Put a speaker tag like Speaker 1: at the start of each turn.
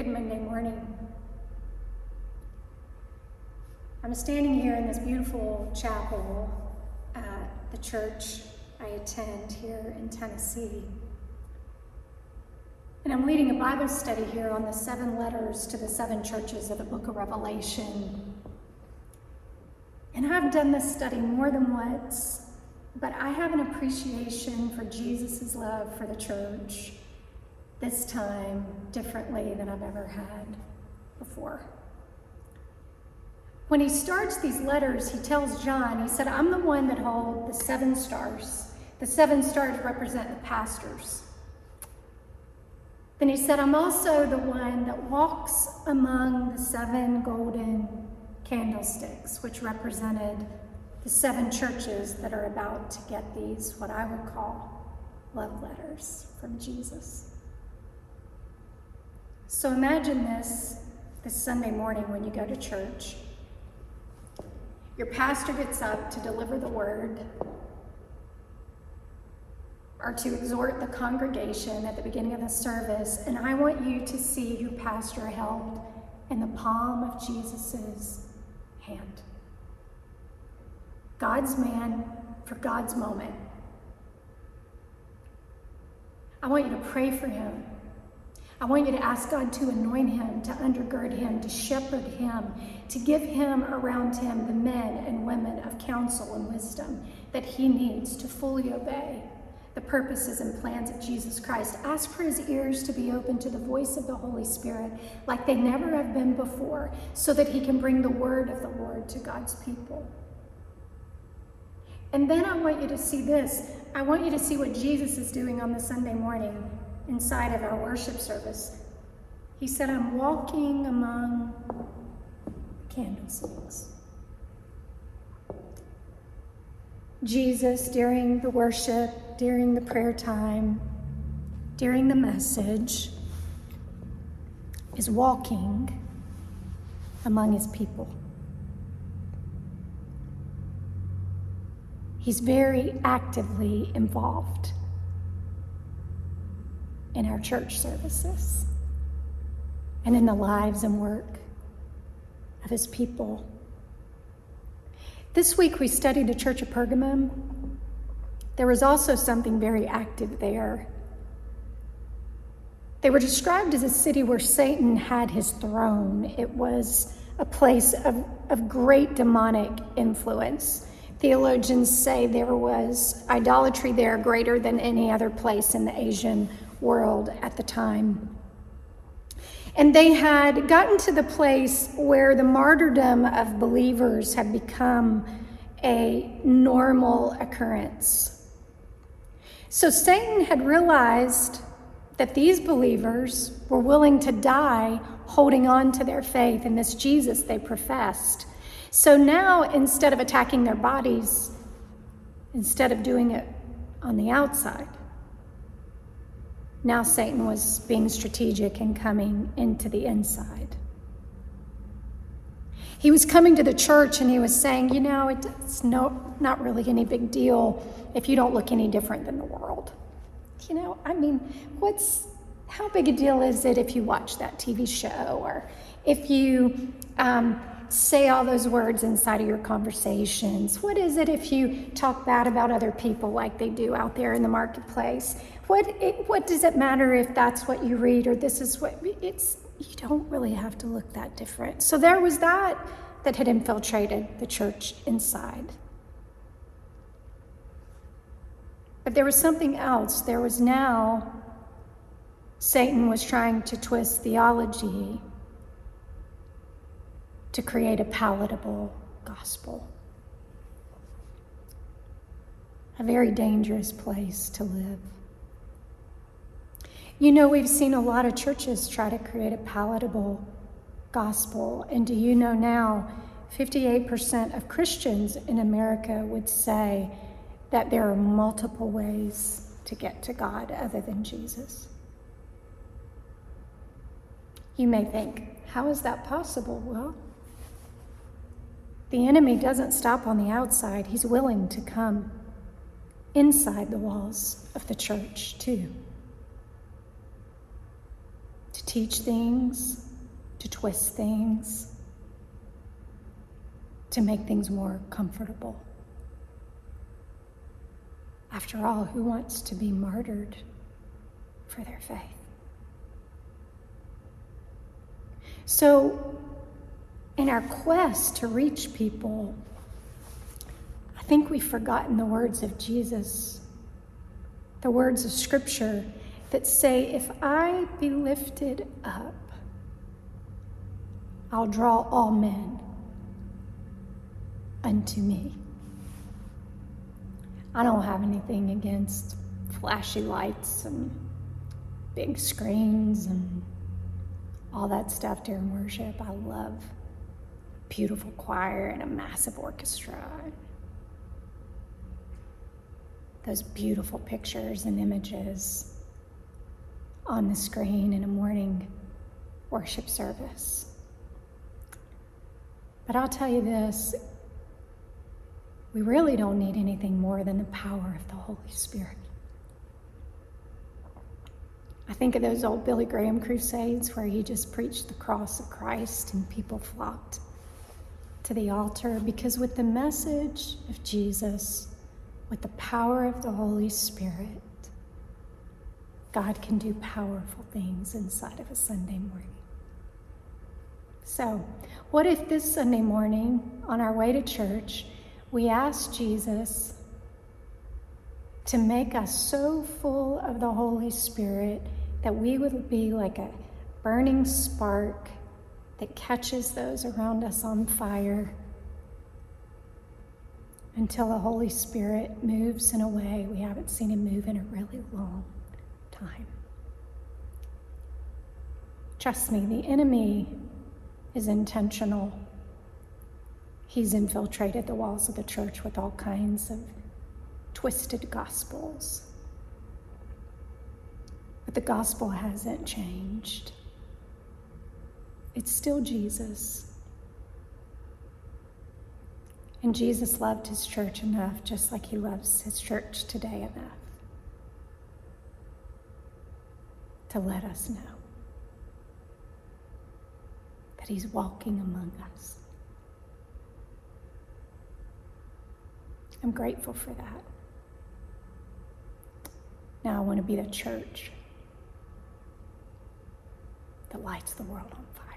Speaker 1: Good Monday morning. I'm standing here in this beautiful chapel at the church I attend here in Tennessee. And I'm leading a Bible study here on the seven letters to the seven churches of the book of Revelation. And I've done this study more than once, but I have an appreciation for Jesus' love for the church this time differently than I've ever had before. When he starts these letters, he tells John, he said, I'm the one that hold the seven stars. The seven stars represent the pastors. Then he said, I'm also the one that walks among the seven golden candlesticks, which represented the seven churches that are about to get these, what I would call love letters from Jesus. So imagine this this Sunday morning when you go to church. Your pastor gets up to deliver the word or to exhort the congregation at the beginning of the service, and I want you to see your pastor held in the palm of Jesus' hand. God's man for God's moment. I want you to pray for him. I want you to ask God to anoint him, to undergird him, to shepherd him, to give him around him the men and women of counsel and wisdom that he needs to fully obey the purposes and plans of Jesus Christ. Ask for his ears to be open to the voice of the Holy Spirit like they never have been before, so that he can bring the word of the Lord to God's people. And then I want you to see this. I want you to see what Jesus is doing on the Sunday morning inside of our worship service. He said, I'm walking among candlesticks. Jesus, during the worship, during the prayer time, during the message, is walking among his people. He's very actively involved in our church services and in the lives and work of his people. This week we studied the Church of Pergamum. There was also something very active there. They were described as a city where Satan had his throne. It was a place of, of great demonic influence. Theologians say there was idolatry there greater than any other place in the Asian world at the time. And they had gotten to the place where the martyrdom of believers had become a normal occurrence. So Satan had realized that these believers were willing to die holding on to their faith in this Jesus they professed. So now, instead of attacking their bodies, instead of doing it on the outside, now Satan was being strategic and coming into the inside. He was coming to the church and he was saying, you know, it's no, not really any big deal if you don't look any different than the world. You know, I mean, what's, how big a deal is it if you watch that TV show or if you um, say all those words inside of your conversations? What is it if you talk bad about other people like they do out there in the marketplace? What, it, what does it matter if that's what you read or this is what it's, you don't really have to look that different. So there was that that had infiltrated the church inside. But there was something else. There was now, Satan was trying to twist theology to create a palatable gospel. A very dangerous place to live. You know, we've seen a lot of churches try to create a palatable gospel. And do you know now, 58% of Christians in America would say that there are multiple ways to get to God other than Jesus. You may think, how is that possible? Well, the enemy doesn't stop on the outside, he's willing to come inside the walls of the church, too To teach things, to twist things, to make things more comfortable. After all, who wants to be martyred for their faith? So, in our quest to reach people, I think we've forgotten the words of Jesus, the words of Scripture that say, If I be lifted up, I'll draw all men unto me. I don't have anything against flashy lights and big screens and all that stuff during worship. I love beautiful choir and a massive orchestra. Those beautiful pictures and images on the screen in a morning worship service. But I'll tell you this we really don't need anything more than the power of the Holy Spirit. I think of those old Billy Graham crusades where he just preached the cross of Christ and people flocked to the altar because with the message of Jesus, with the power of the Holy Spirit, God can do powerful things inside of a Sunday morning. So, what if this Sunday morning, on our way to church, we ask Jesus to make us so full of the Holy Spirit that we would be like a burning spark that catches those around us on fire until the Holy Spirit moves in a way we haven't seen him move in a really long time. Trust me, the enemy is intentional. He's infiltrated the walls of the church with all kinds of twisted gospels. But the gospel hasn't changed. It's still Jesus. And Jesus loved his church enough, just like he loves his church today enough, to let us know that he's walking among us. I'm grateful for that. Now I want to be the church that lights the world on fire.